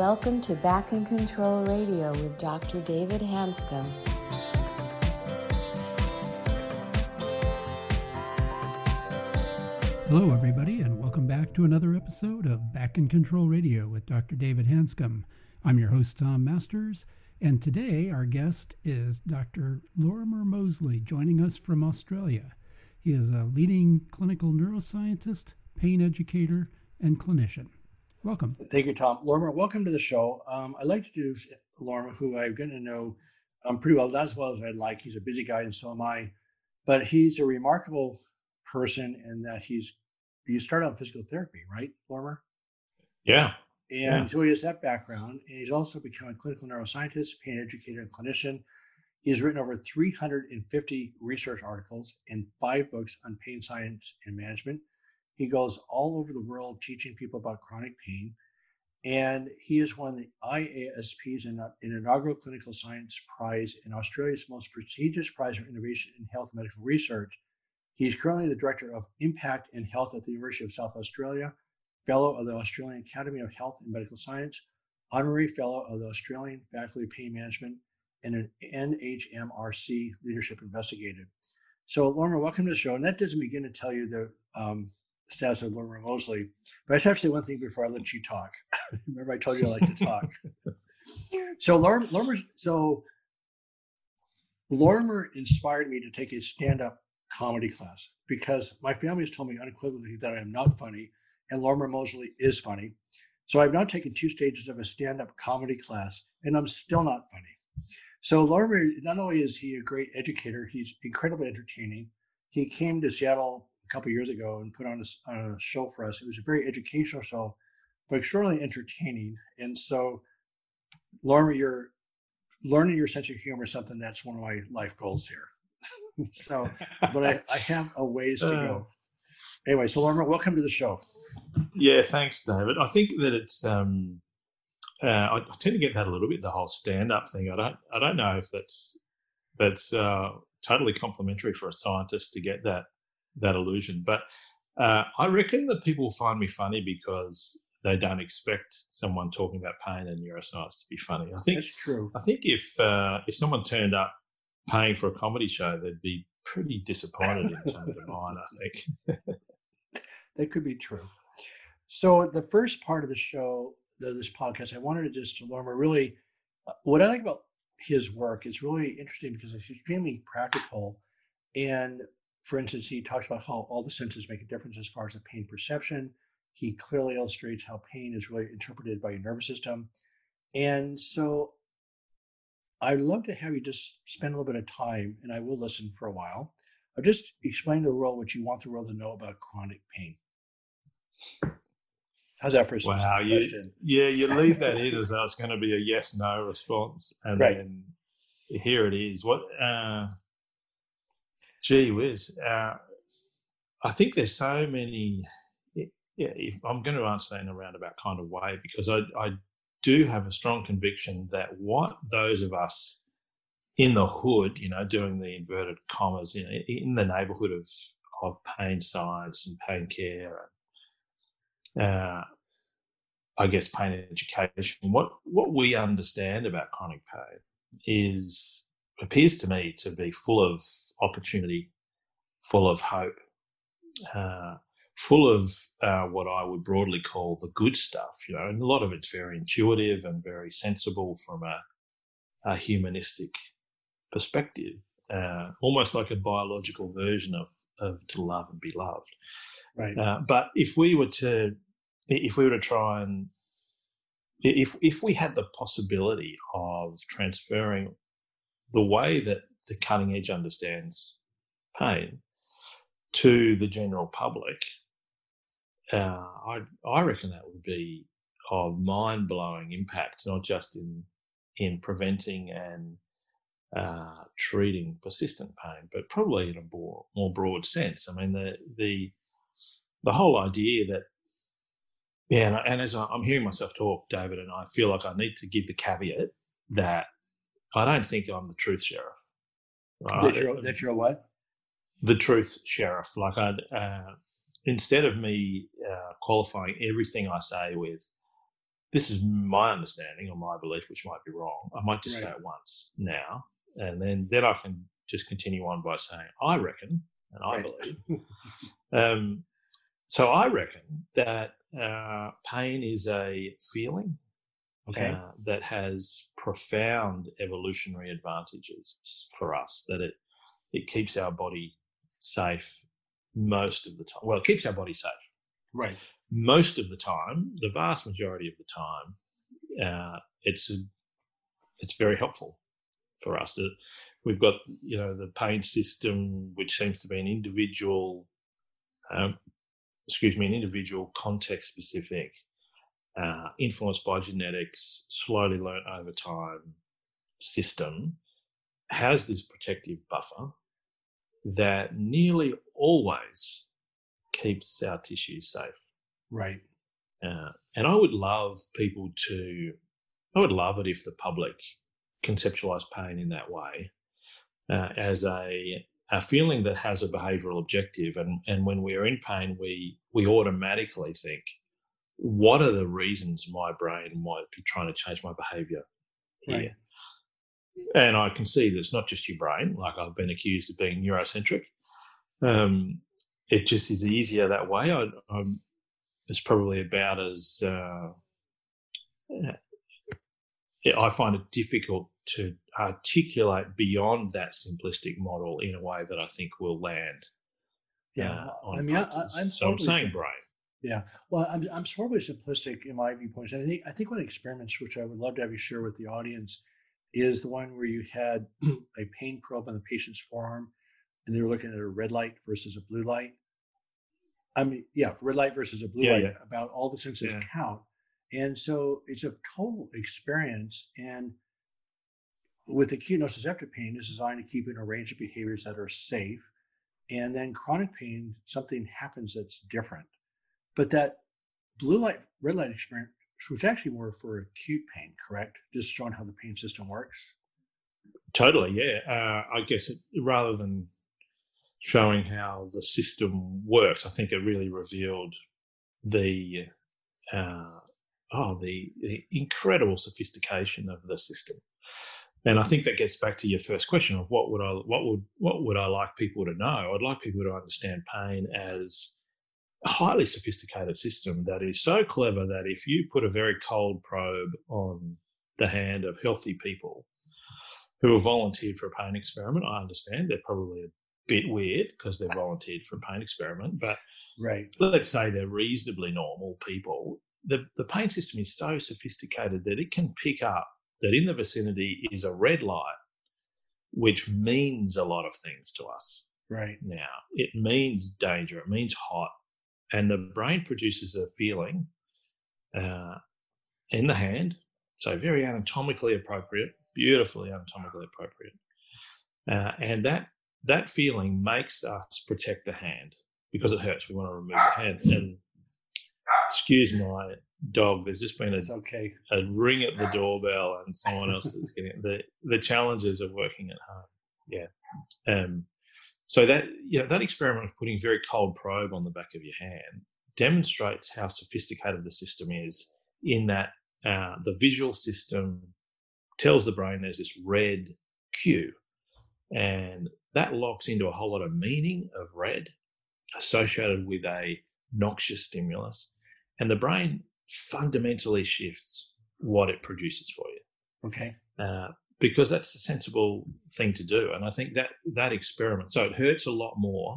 welcome to Back in Control Radio with Dr. David Hanscom. Hello, everybody, and welcome back to another episode of Back in Control Radio with Dr. David Hanscom. I'm your host, Tom Masters, and today our guest is Dr. Lorimer Moseley, joining us from Australia. He is a leading clinical neuroscientist, pain educator, and clinician. Welcome. Thank you, Tom. Lorimer, welcome to the show. Um, I'd like to do Lorimer, who I've gotten to know um, pretty well, not as well as I'd like. He's a busy guy, and so am I. But he's a remarkable person in that he's you started on physical therapy, right, Lorimer? Yeah. And yeah. so he has that background. And he's also become a clinical neuroscientist, pain educator, and clinician. He's written over 350 research articles and five books on pain science and management. He goes all over the world teaching people about chronic pain. And he has won the IASP's inaugural Clinical Science Prize and Australia's most prestigious prize for innovation in health medical research He's currently the Director of Impact and Health at the University of South Australia, Fellow of the Australian Academy of Health and Medical Science, Honorary Fellow of the Australian Faculty of Pain Management, and an NHMRC Leadership Investigator. So, Lorimer, welcome to the show. And that doesn't begin to tell you the um, status of Lorimer Moseley. But I have to say one thing before I let you talk. Remember, I told you I like to talk. so, Lorimer, so Lorimer inspired me to take a stand-up comedy class because my family has told me unequivocally that I am not funny and Lorimer Moseley is funny. So I've now taken two stages of a stand up comedy class and I'm still not funny. So Lorimer, not only is he a great educator, he's incredibly entertaining. He came to Seattle couple years ago and put on a, a show for us. It was a very educational show, but extraordinarily entertaining. And so, Lorimer, you're learning your sense of humor is something that's one of my life goals here. so, but I, I have a ways to go. Uh. Anyway, so Lorimer, welcome to the show. Yeah, thanks, David. I think that it's um, uh, I, I, tend to get that a little bit the whole stand-up thing. I don't I don't know if that's that's uh, totally complimentary for a scientist to get that that illusion, but uh, I reckon that people find me funny because they don't expect someone talking about pain and neuroscience to be funny. I think that's true. I think if uh, if someone turned up paying for a comedy show, they'd be pretty disappointed in terms of mine, I think. that could be true. So the first part of the show, the, this podcast, I wanted to just to learn really uh, what I like about his work is really interesting because it's extremely practical. And for instance, he talks about how all the senses make a difference as far as the pain perception. He clearly illustrates how pain is really interpreted by your nervous system. And so I'd love to have you just spend a little bit of time, and I will listen for a while. I'll just explain to the world what you want the world to know about chronic pain. How's that for a wow, you, question? Yeah, you leave that in as though it's going to be a yes no response, and right. then here it is. What? Uh, gee whiz! Uh, I think there's so many. Yeah, I'm going to answer that in a roundabout kind of way because I, I do have a strong conviction that what those of us in the hood, you know, doing the inverted commas, know, in the neighborhood of, of pain science and pain care, and, uh, I guess pain education, what, what we understand about chronic pain is, appears to me to be full of opportunity, full of hope, uh, full of uh, what I would broadly call the good stuff, you know, and a lot of it's very intuitive and very sensible from a, a humanistic perspective, uh, almost like a biological version of, of to love and be loved. Right. Uh, but if we were to, if we were to try and, if if we had the possibility of transferring the way that the cutting edge understands pain to the general public, uh, I I reckon that would be of mind blowing impact, not just in in preventing and uh, treating persistent pain, but probably in a more, more broad sense. I mean, the the the whole idea that yeah, and, and as I'm hearing myself talk, David, and I feel like I need to give the caveat that I don't think I'm the truth sheriff. Right? That you're, that you're what? The truth sheriff. Like I, uh, instead of me uh, qualifying everything I say with, this is my understanding or my belief, which might be wrong. I might just right. say it once now, and then then I can just continue on by saying I reckon and I right. believe. um, so I reckon that uh, pain is a feeling okay. uh, that has profound evolutionary advantages for us. That it it keeps our body safe most of the time. Well, it keeps our body safe. Right. Most of the time, the vast majority of the time, uh, it's a, it's very helpful for us. That we've got you know the pain system, which seems to be an individual, um, excuse me, an individual context specific, uh, influenced by genetics, slowly learnt over time system, has this protective buffer that nearly always keeps our tissues safe. Right. Uh, and I would love people to, I would love it if the public conceptualize pain in that way uh, as a, a feeling that has a behavioral objective. And, and when we're in pain, we, we automatically think, what are the reasons my brain might be trying to change my behavior here? Right. And I can see that it's not just your brain, like I've been accused of being neurocentric. Um, it just is easier that way. I, I'm, it's probably about as uh, I find it difficult to articulate beyond that simplistic model in a way that I think will land. Yeah, uh, I mean, I, am so I'm saying brain. Yeah, well, I'm I'm probably simplistic in my viewpoints, and I think I think one of the experiments which I would love to have you share with the audience is the one where you had a pain probe on the patient's forearm and they were looking at a red light versus a blue light. I mean, yeah, red light versus a blue yeah, light yeah. about all the senses yeah. count. And so it's a total experience. And with acute nociceptive pain, it's designed to keep in a range of behaviors that are safe. And then chronic pain, something happens that's different. But that blue light, red light experience was actually more for acute pain, correct? Just showing how the pain system works. Totally, yeah. Uh, I guess it, rather than showing how the system works, I think it really revealed the uh, oh the, the incredible sophistication of the system. And I think that gets back to your first question of what would I what would what would I like people to know? I'd like people to understand pain as a highly sophisticated system that is so clever that if you put a very cold probe on the hand of healthy people who have volunteered for a pain experiment, I understand they're probably a bit weird because they're volunteered for a pain experiment, but right. let's say they're reasonably normal people. The, the pain system is so sophisticated that it can pick up that in the vicinity is a red light, which means a lot of things to us. Right. Now, it means danger, it means hot, and the brain produces a feeling uh, in the hand, so very anatomically appropriate, beautifully anatomically appropriate, uh, and that that feeling makes us protect the hand because it hurts. We want to remove the hand. And excuse my dog. There's just been a, okay. a ring at the doorbell, and someone else is getting the the challenges of working at home. Yeah. Um, so that you know that experiment of putting a very cold probe on the back of your hand demonstrates how sophisticated the system is. In that uh, the visual system tells the brain there's this red cue, and that locks into a whole lot of meaning of red associated with a noxious stimulus, and the brain fundamentally shifts what it produces for you. Okay. Uh, because that's the sensible thing to do. And I think that that experiment, so it hurts a lot more.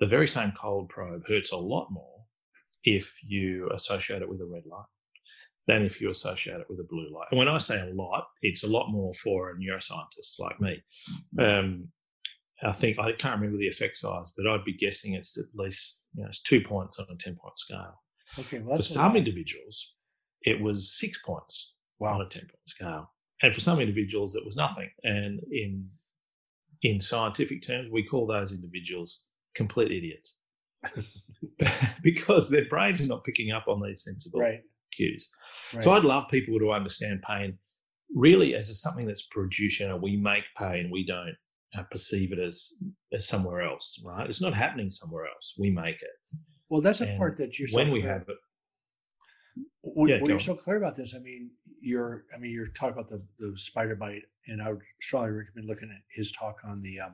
The very same cold probe hurts a lot more if you associate it with a red light than if you associate it with a blue light. And when I say a lot, it's a lot more for a neuroscientist like me. Mm-hmm. Um, I think I can't remember the effect size, but I'd be guessing it's at least you know it's two points on a ten point scale. Okay, well, for some individuals, it was six points wow. on a ten point scale and for some individuals it was nothing. And in in scientific terms we call those individuals complete idiots. Because their brains are not picking up on these sensible right. cues. Right. so i'd love people to understand pain really as something that's produced you know we make pain we don't uh, perceive it as as somewhere else right? It's not happening somewhere else. We make it. Well that's a and part that you're when we have it when, yeah, when you're so clear about this, I mean, you're, I mean, you're talking about the, the spider bite, and I would strongly recommend looking at his talk on the um,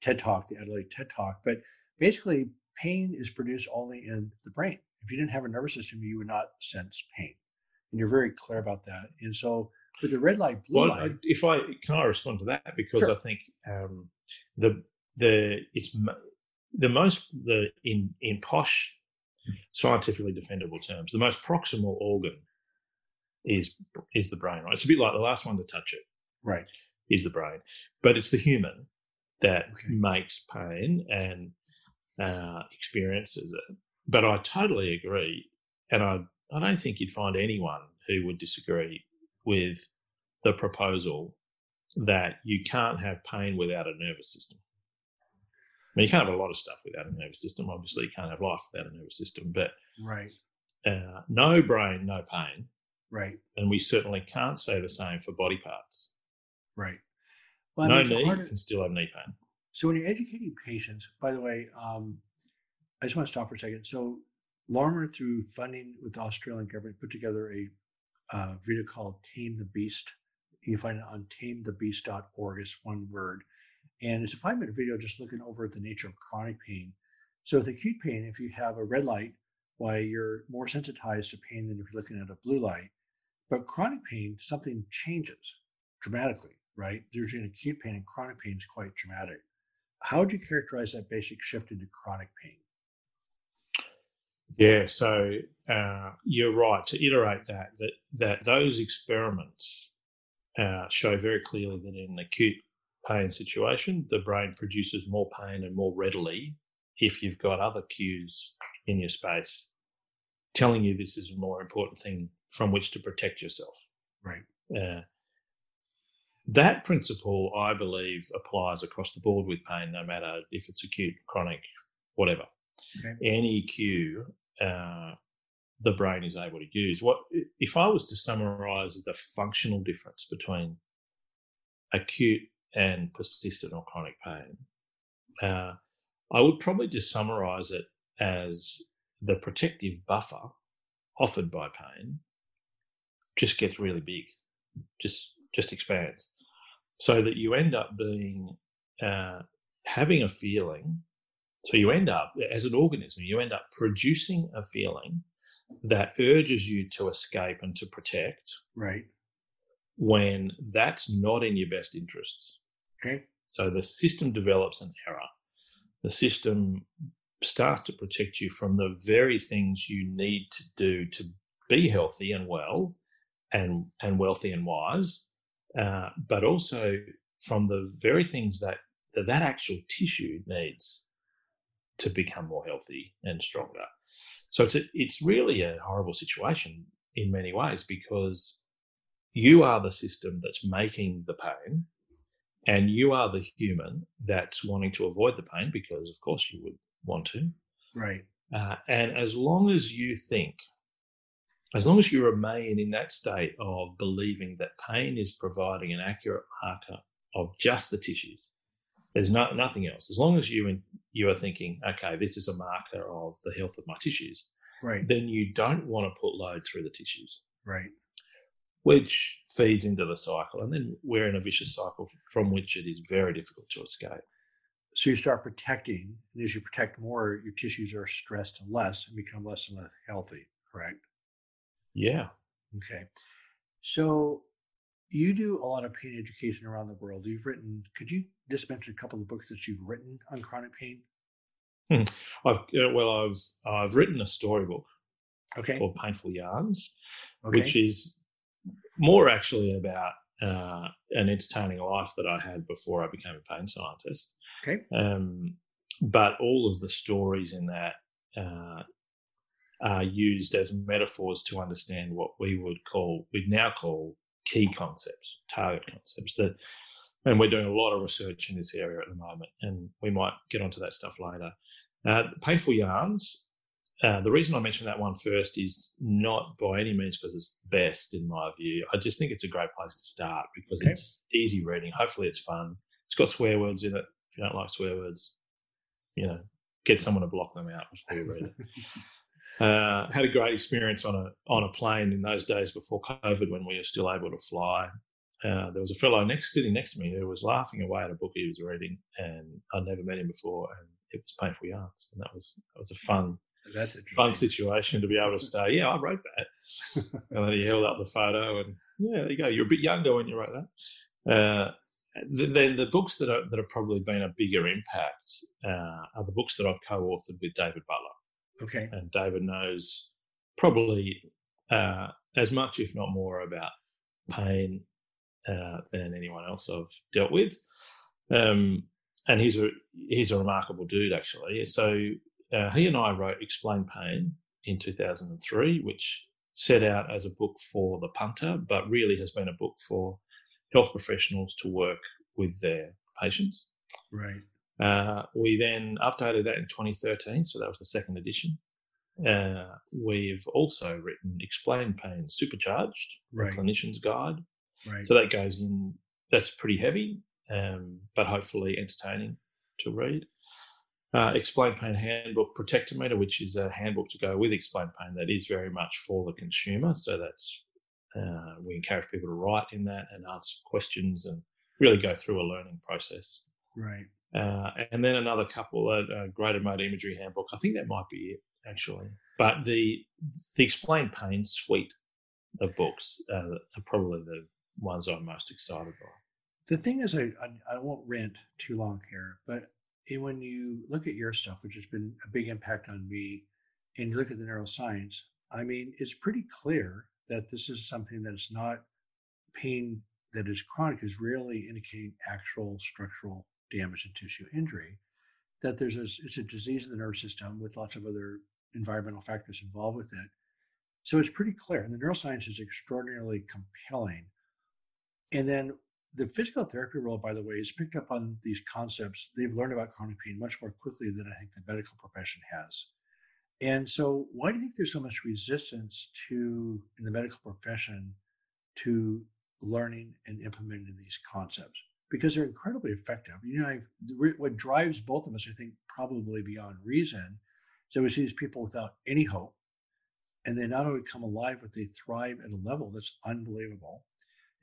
TED Talk, the Adelaide TED Talk. But basically, pain is produced only in the brain. If you didn't have a nervous system, you would not sense pain, and you're very clear about that. And so, with the red light, blue well, light. If I can, I respond to that because sure. I think um, the the it's the most the in in posh scientifically defendable terms, the most proximal organ is is the brain. Right, it's a bit like the last one to touch it. Right, is the brain, but it's the human that okay. makes pain and uh, experiences it. But I totally agree, and I I don't think you'd find anyone who would disagree with the proposal that you can't have pain without a nervous system. I mean, you can't have a lot of stuff without a nervous system. Obviously, you can't have life without a nervous system. But right, uh, no brain, no pain. Right, and we certainly can't say the same for body parts. Right. Well, no knee harder. can still have knee pain. So when you're educating patients, by the way, um, I just want to stop for a second. So Lorimer, through funding with the Australian government, put together a uh, video called "Tame the Beast." You can find it on tamethebeast.org. It's one word and it's a five minute video just looking over at the nature of chronic pain. So with acute pain, if you have a red light, why you're more sensitized to pain than if you're looking at a blue light. But chronic pain, something changes dramatically, right? There's an acute pain and chronic pain is quite dramatic. How would you characterize that basic shift into chronic pain? Yeah, so uh, you're right to iterate that that that those experiments uh, show very clearly that in an acute pain situation, the brain produces more pain and more readily if you've got other cues in your space telling you this is a more important thing from which to protect yourself. Right. Uh, that principle, I believe, applies across the board with pain, no matter if it's acute, chronic, whatever. Okay. Any cue uh, the brain is able to use. What if I was to summarize the functional difference between acute and persistent or chronic pain. Uh, I would probably just summarize it as the protective buffer offered by pain just gets really big, just just expands, so that you end up being uh, having a feeling. So you end up as an organism, you end up producing a feeling that urges you to escape and to protect. Right. When that's not in your best interests. Okay. So the system develops an error. The system starts to protect you from the very things you need to do to be healthy and well and and wealthy and wise, uh, but also from the very things that, that that actual tissue needs to become more healthy and stronger. So it's a, it's really a horrible situation in many ways because you are the system that's making the pain and you are the human that's wanting to avoid the pain because of course you would want to. Right. Uh, and as long as you think as long as you remain in that state of believing that pain is providing an accurate marker of just the tissues there's no, nothing else. As long as you you are thinking okay this is a marker of the health of my tissues right. then you don't want to put load through the tissues. Right. Which feeds into the cycle. And then we're in a vicious cycle from which it is very difficult to escape. So you start protecting, and as you protect more, your tissues are stressed less and become less and less healthy, correct? Yeah. Okay. So you do a lot of pain education around the world. You've written, could you just mention a couple of books that you've written on chronic pain? Hmm. I've uh, well, I've I've written a storybook okay. called Painful Yarns, okay. which is more actually about uh, an entertaining life that I had before I became a pain scientist. Okay. Um, but all of the stories in that uh, are used as metaphors to understand what we would call, we'd now call key concepts, target concepts that, and we're doing a lot of research in this area at the moment, and we might get onto that stuff later. Uh, Painful Yarns uh, the reason I mentioned that one first is not by any means because it's the best in my view. I just think it's a great place to start because okay. it's easy reading. Hopefully, it's fun. It's got swear words in it. If you don't like swear words, you know, get someone to block them out before you read it. Uh, had a great experience on a on a plane in those days before COVID when we were still able to fly. Uh, there was a fellow next sitting next to me who was laughing away at a book he was reading, and I'd never met him before, and it was painful yarns, and that was that was a fun That's a fun situation to be able to say, yeah, I wrote that, and then he held up the photo, and yeah, there you go. You're a bit younger when you wrote that. Uh, then the books that are that have probably been a bigger impact uh, are the books that I've co-authored with David Butler. Okay. And David knows probably uh, as much, if not more, about pain uh, than anyone else I've dealt with. Um, and he's a he's a remarkable dude, actually. So uh, he and I wrote "Explain Pain" in 2003, which set out as a book for the punter, but really has been a book for health professionals to work with their patients. Right. Uh, we then updated that in 2013, so that was the second edition. Uh, we've also written Explain Pain Supercharged, right. clinician's guide. Right. So that goes in, that's pretty heavy, um, but hopefully entertaining to read. Uh, Explain Pain Handbook Protectometer, which is a handbook to go with Explain Pain that is very much for the consumer. So that's uh, we encourage people to write in that and answer questions and really go through a learning process. Right. Uh, and then another couple, a, uh, graded motor imagery handbook. I think that might be it actually. But the the explain pain suite of books uh, are probably the ones I'm most excited by. The thing is, I, I, I won't rant too long here, but when you look at your stuff, which has been a big impact on me, and you look at the neuroscience, I mean, it's pretty clear that this is something that is not pain that is chronic, is rarely indicating actual structural damage and tissue injury. That there's a, it's a disease of the nervous system with lots of other environmental factors involved with it. So it's pretty clear. And the neuroscience is extraordinarily compelling. And then the physical therapy world, by the way, has picked up on these concepts. They've learned about chronic pain much more quickly than I think the medical profession has. And so, why do you think there's so much resistance to in the medical profession to learning and implementing these concepts? Because they're incredibly effective. You know, I've, what drives both of us, I think, probably beyond reason, so we see these people without any hope, and they not only come alive, but they thrive at a level that's unbelievable.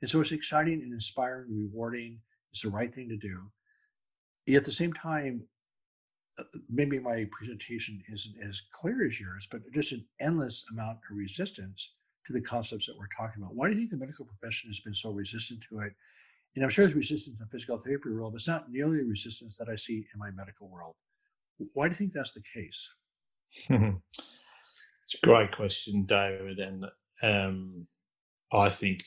And so it's exciting and inspiring, and rewarding. It's the right thing to do. Yet at the same time, maybe my presentation isn't as clear as yours, but just an endless amount of resistance to the concepts that we're talking about. Why do you think the medical profession has been so resistant to it? And I'm sure there's resistance in the physical therapy world, but it's not nearly the resistance that I see in my medical world. Why do you think that's the case? it's a great question, David. And um, I think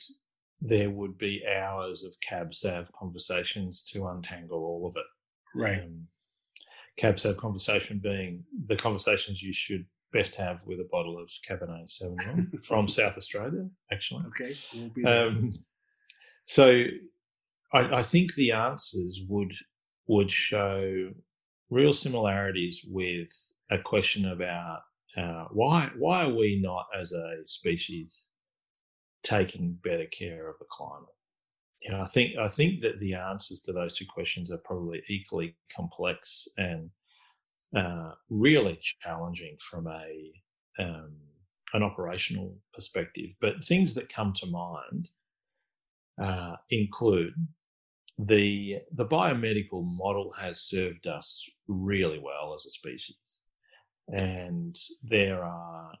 there would be hours of cab sav conversations to untangle all of it. Right. Um, cab sav conversation being the conversations you should best have with a bottle of Cabernet Sauvignon from South Australia, actually. Okay. We'll um, so I, I, think the answers would would show real similarities with a question about uh, why why are we not as a species taking better care of the climate? You know, I think I think that the answers to those two questions are probably equally complex and uh, really challenging from a um, an operational perspective. But things that come to mind uh, include the the biomedical model has served us really well as a species, and there are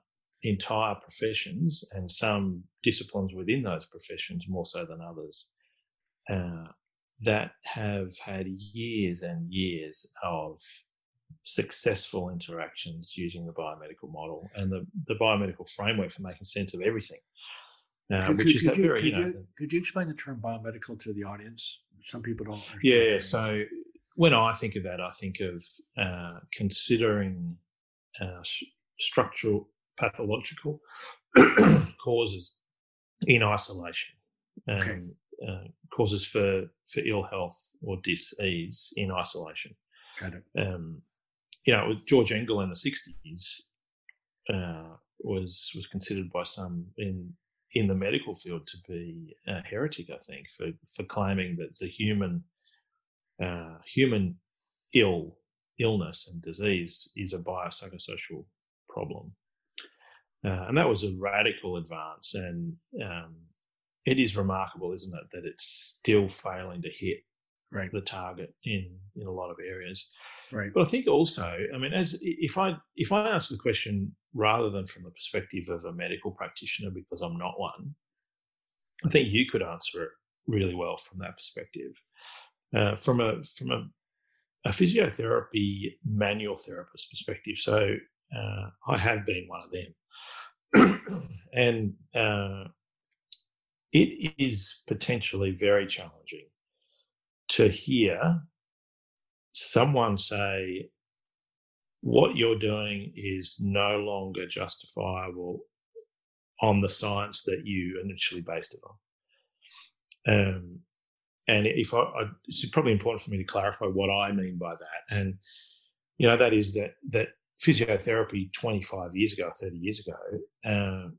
entire professions and some disciplines within those professions more so than others uh, that have had years and years of successful interactions using the biomedical model and the, the biomedical framework for making sense of everything. Uh, could, which could, is you, very, could, you know, you, could you explain the term biomedical to the audience? Some people don't. Yeah. So when I think of that, I think of uh, considering uh, structural pathological causes in isolation. Um, okay. Uh, causes for, for ill health or disease in isolation. Got it. Um, you know, George Engel in the 60s uh, was was considered by some in in the medical field to be a heretic, I think, for, for claiming that the human uh, human ill illness and disease is a biopsychosocial problem. Uh, and that was a radical advance. And um, it is remarkable, isn't it, that it's still failing to hit right. the target in, in a lot of areas. Right. But I think also, I mean, as if I if I answer the question rather than from the perspective of a medical practitioner, because I'm not one, I think you could answer it really well from that perspective. Uh, from a from a, a, physiotherapy manual therapist perspective, so uh, I have been one of them, and uh, it is potentially very challenging to hear someone say what you're doing is no longer justifiable on the science that you initially based it on. Um, and if I, I, it's probably important for me to clarify what I mean by that. And you know, that is that that physiotherapy 25 years ago, 30 years ago, uh,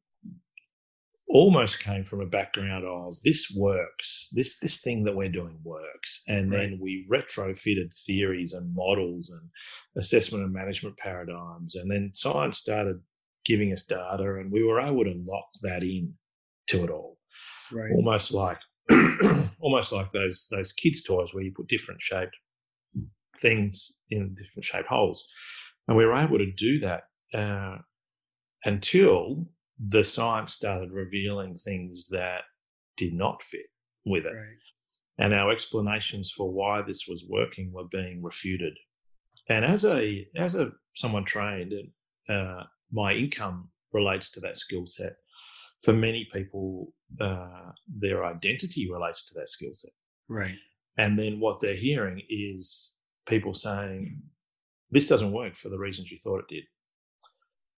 almost came from a background of this works, this this thing that we're doing works, and right. then we retrofitted theories and models and assessment and management paradigms, and then science started giving us data, and we were able to lock that in to it all, right. almost like almost like those those kids toys where you put different shaped things in different shaped holes, and we were able to do that uh, until the science started revealing things that did not fit with it. Right. And our explanations for why this was working were being refuted. And as a as a someone trained, uh, my income relates to that skill set. For many people, uh, their identity relates to that skill set. Right. And then what they're hearing is people saying, "This doesn't work for the reasons you thought it did."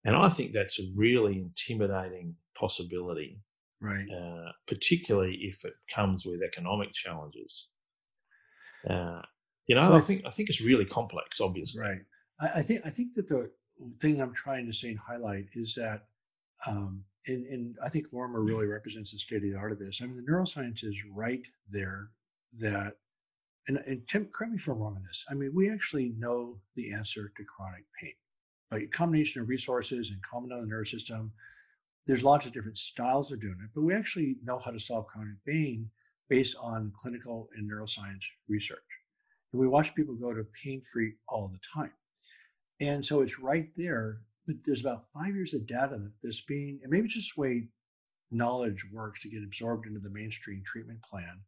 And I think that's a really intimidating possibility, right? Uh, particularly if it comes with economic challenges. Uh, you know, well, I think I think it's really complex. Obviously, right. I, I, think I think that the thing I'm trying to say and highlight is that, um, and, and I think Lorimer really represents the state of the art of this. I mean, the neuroscience is right there that, and, and Tim, correct me if I'm wrong on this. I mean, we actually know the answer to chronic pain a combination of resources and calming down the nervous system. There's lots of different styles of doing it, but we actually know how to solve chronic pain based on clinical and neuroscience research. And we watch people go to pain free all the time. And so it's right there, but there's about five years of data that this being, and maybe just the way knowledge works to get absorbed into the mainstream treatment plan.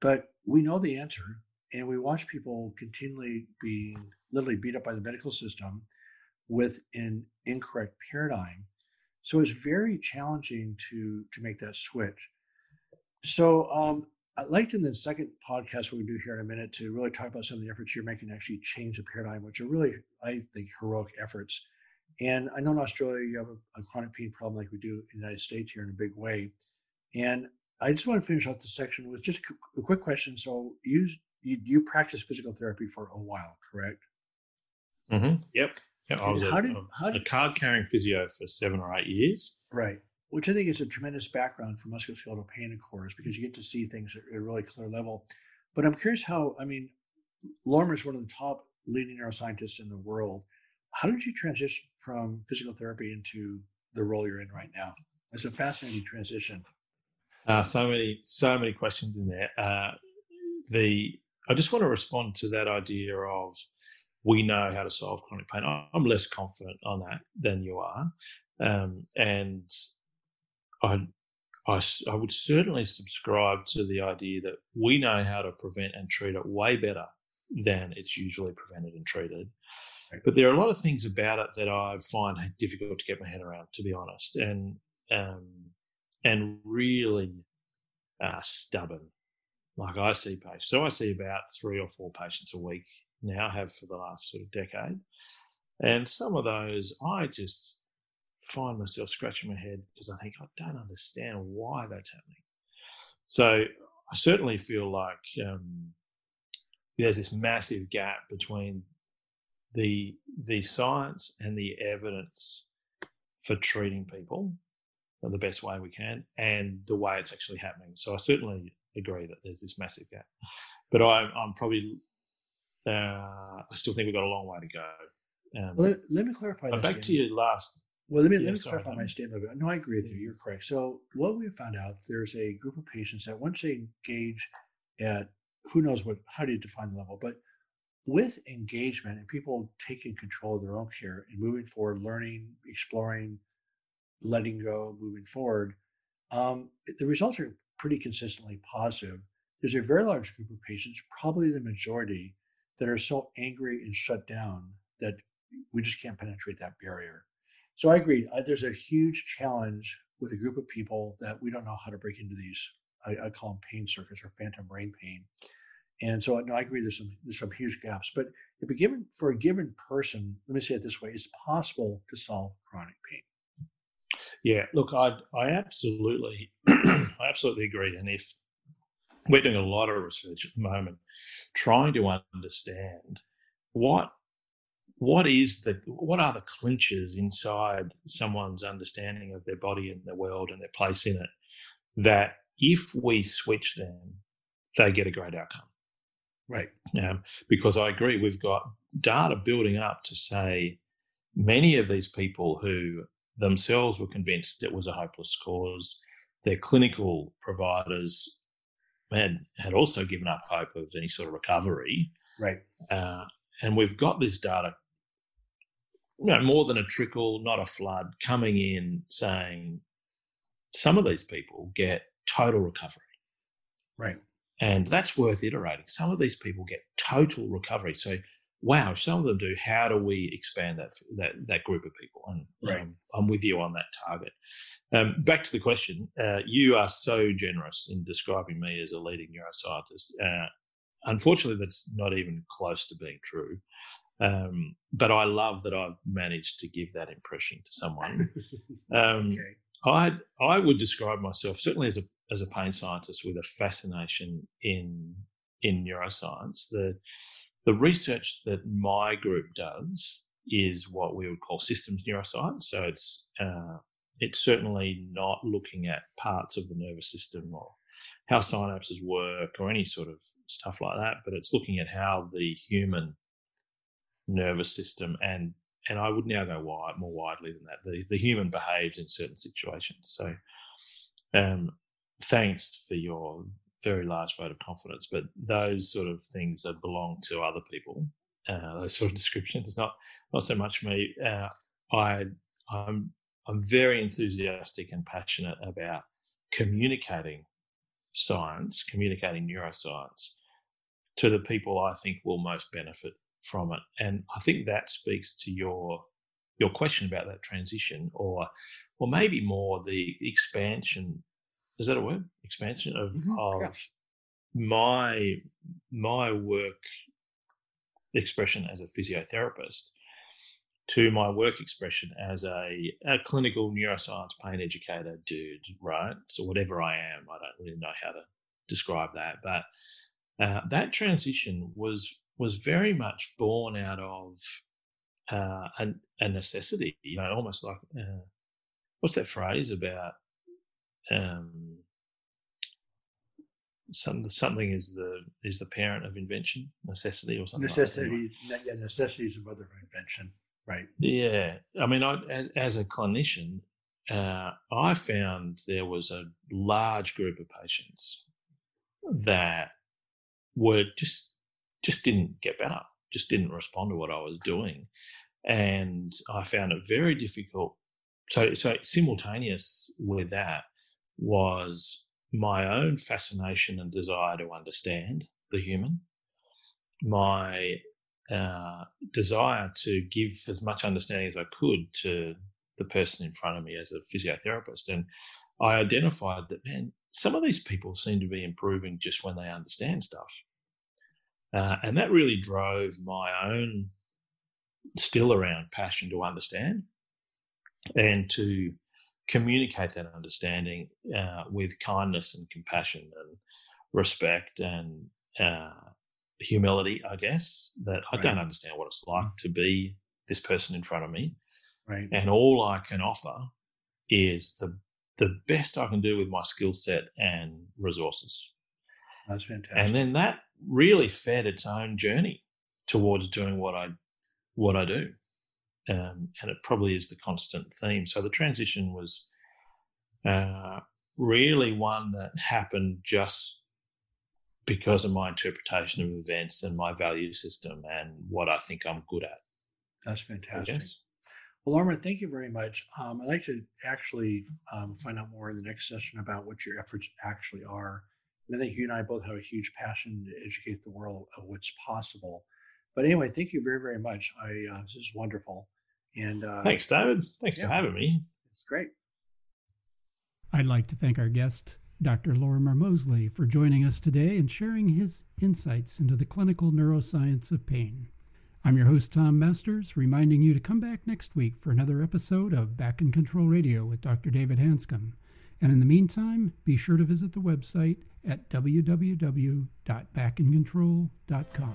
But we know the answer, and we watch people continually being literally beat up by the medical system with an incorrect paradigm. So it's very challenging to to make that switch. So um, I'd like to in the second podcast we can do here in a minute to really talk about some of the efforts you're making to actually change the paradigm, which are really, I think, heroic efforts. And I know in Australia you have a, a chronic pain problem like we do in the United States here in a big way. And I just want to finish off the section with just a quick question. So you you, you practice physical therapy for a while, correct? Mm-hmm. Yep. Yeah, I was how a, how did, a card carrying physio for seven or eight years. Right. Which I think is a tremendous background for musculoskeletal pain, of course, because you get to see things at a really clear level. But I'm curious how, I mean, Lorimer is one of the top leading neuroscientists in the world. How did you transition from physical therapy into the role you're in right now? It's a fascinating transition. Uh, so many, so many questions in there. Uh, the I just want to respond to that idea of we know how to solve chronic pain. I'm less confident on that than you are. Um, and I, I, I would certainly subscribe to the idea that we know how to prevent and treat it way better than it's usually prevented and treated. But there are a lot of things about it that I find difficult to get my head around, to be honest, and um, and really uh, stubborn. Like I see patients, so I see about three or four patients a week now, have for the last sort of decade. And some of those, I just find myself scratching my head because I think I don't understand why that's happening. So I certainly feel like um, there's this massive gap between the the science and the evidence for treating people the best way we can and the way it's actually happening. So I certainly agree that there's this massive gap. But I, I'm probably uh, I still think we've got a long way to go. Um, let, let, me clarify. back to your last Well, let me, yeah, let me clarify my statement. No, I agree with you. You're correct. So, what we have found out, there's a group of patients that once they engage at who knows what, how do you define the level, but with engagement and people taking control of their own care and moving forward, learning, exploring, letting go, moving forward, um, the results are pretty consistently positive. There's a very large group of patients, probably the majority, that are so angry and shut down that we just can't penetrate that barrier. So I agree. I, there's a huge challenge with a group of people that we don't know how to break into these. I, I call them pain circuits or phantom brain pain. And so, no, I agree. There's some there's some huge gaps. But if a given for a given person, let me say it this way: it's possible to solve chronic pain. Yeah, look, I I absolutely I absolutely agree. And if we're doing a lot of research at the moment, trying to understand what what is the what are the clinches inside someone's understanding of their body and their world and their place in it that if we switch them they get a great outcome. Right. Um, because i agree we've got data building up to say many of these people who themselves were convinced it was a hopeless cause their clinical providers had had also given up hope of any sort of recovery right uh, and we've got this data you know, more than a trickle, not a flood, coming in saying some of these people get total recovery. Right. And that's worth iterating. Some of these people get total recovery. So, wow, some of them do. How do we expand that that that group of people? And right. um, I'm with you on that target. Um, back to the question. Uh, you are so generous in describing me as a leading neuroscientist. Uh, unfortunately, that's not even close to being true. Um, but I love that I've managed to give that impression to someone. Um, okay. I I would describe myself certainly as a as a pain scientist with a fascination in in neuroscience. The the research that my group does is what we would call systems neuroscience. So it's uh, it's certainly not looking at parts of the nervous system or how synapses work or any sort of stuff like that, but it's looking at how the human nervous system and and I would now go wide, more widely than that. The the human behaves in certain situations. So, um, thanks for your very large vote of confidence. But those sort of things that belong to other people. Uh, those sort of descriptions, not not so much me. Uh, I I'm I'm very enthusiastic and passionate about communicating science, communicating neuroscience to the people I think will most benefit from it. And I think that speaks to your your question about that transition, or or maybe more the expansion. Is that a word? Expansion of mm-hmm. of yeah. my my work expression as a physiotherapist to my work expression as a, a clinical neuroscience pain educator dude, right? So whatever I am, I don't really know how to describe that, but uh, that transition was was very much born out of uh, a, a, necessity, you know, almost like uh, what's that phrase about um, something? Something is the is the parent of invention, necessity or something. Necessity, like yeah, necessity is the mother of invention, right? Yeah, I mean, I, as as a clinician, uh, I found there was a large group of patients that were just just didn't get better, just didn't respond to what I was doing. And I found it very difficult. So, so simultaneous with that was my own fascination and desire to understand the human, my uh, desire to give as much understanding as I could to the person in front of me as a physiotherapist. And I identified that, man, some of these people seem to be improving just when they understand stuff. Uh, and that really drove my own still around passion to understand and to communicate that understanding uh, with kindness and compassion and respect and uh, humility, I guess, that I right. don't understand what it's like mm. to be this person in front of me. Right. And all I can offer is the the best I can do with my skill set and resources. That's fantastic. And then that really fed its own journey towards doing what I what I do. Um, and it probably is the constant theme. So the transition was uh, really one that happened just because of my interpretation of events and my value system and what I think I'm good at. That's fantastic. Well, Lorimer, thank you very much. Um, I'd like to actually um, find out more in the next session about what your efforts actually are. And I think you and I both have a huge passion to educate the world of what's possible. But anyway, thank you very, very much. I uh, this is wonderful. And uh, thanks, David. Thanks yeah, for having me. It's great. I'd like to thank our guest, Dr. Lorimer Moseley, for joining us today and sharing his insights into the clinical neuroscience of pain. I'm your host, Tom Masters, reminding you to come back next week for another episode of Back in Control Radio with Dr. David Hanscom. And in the meantime, be sure to visit the website at www.backincontrol.com.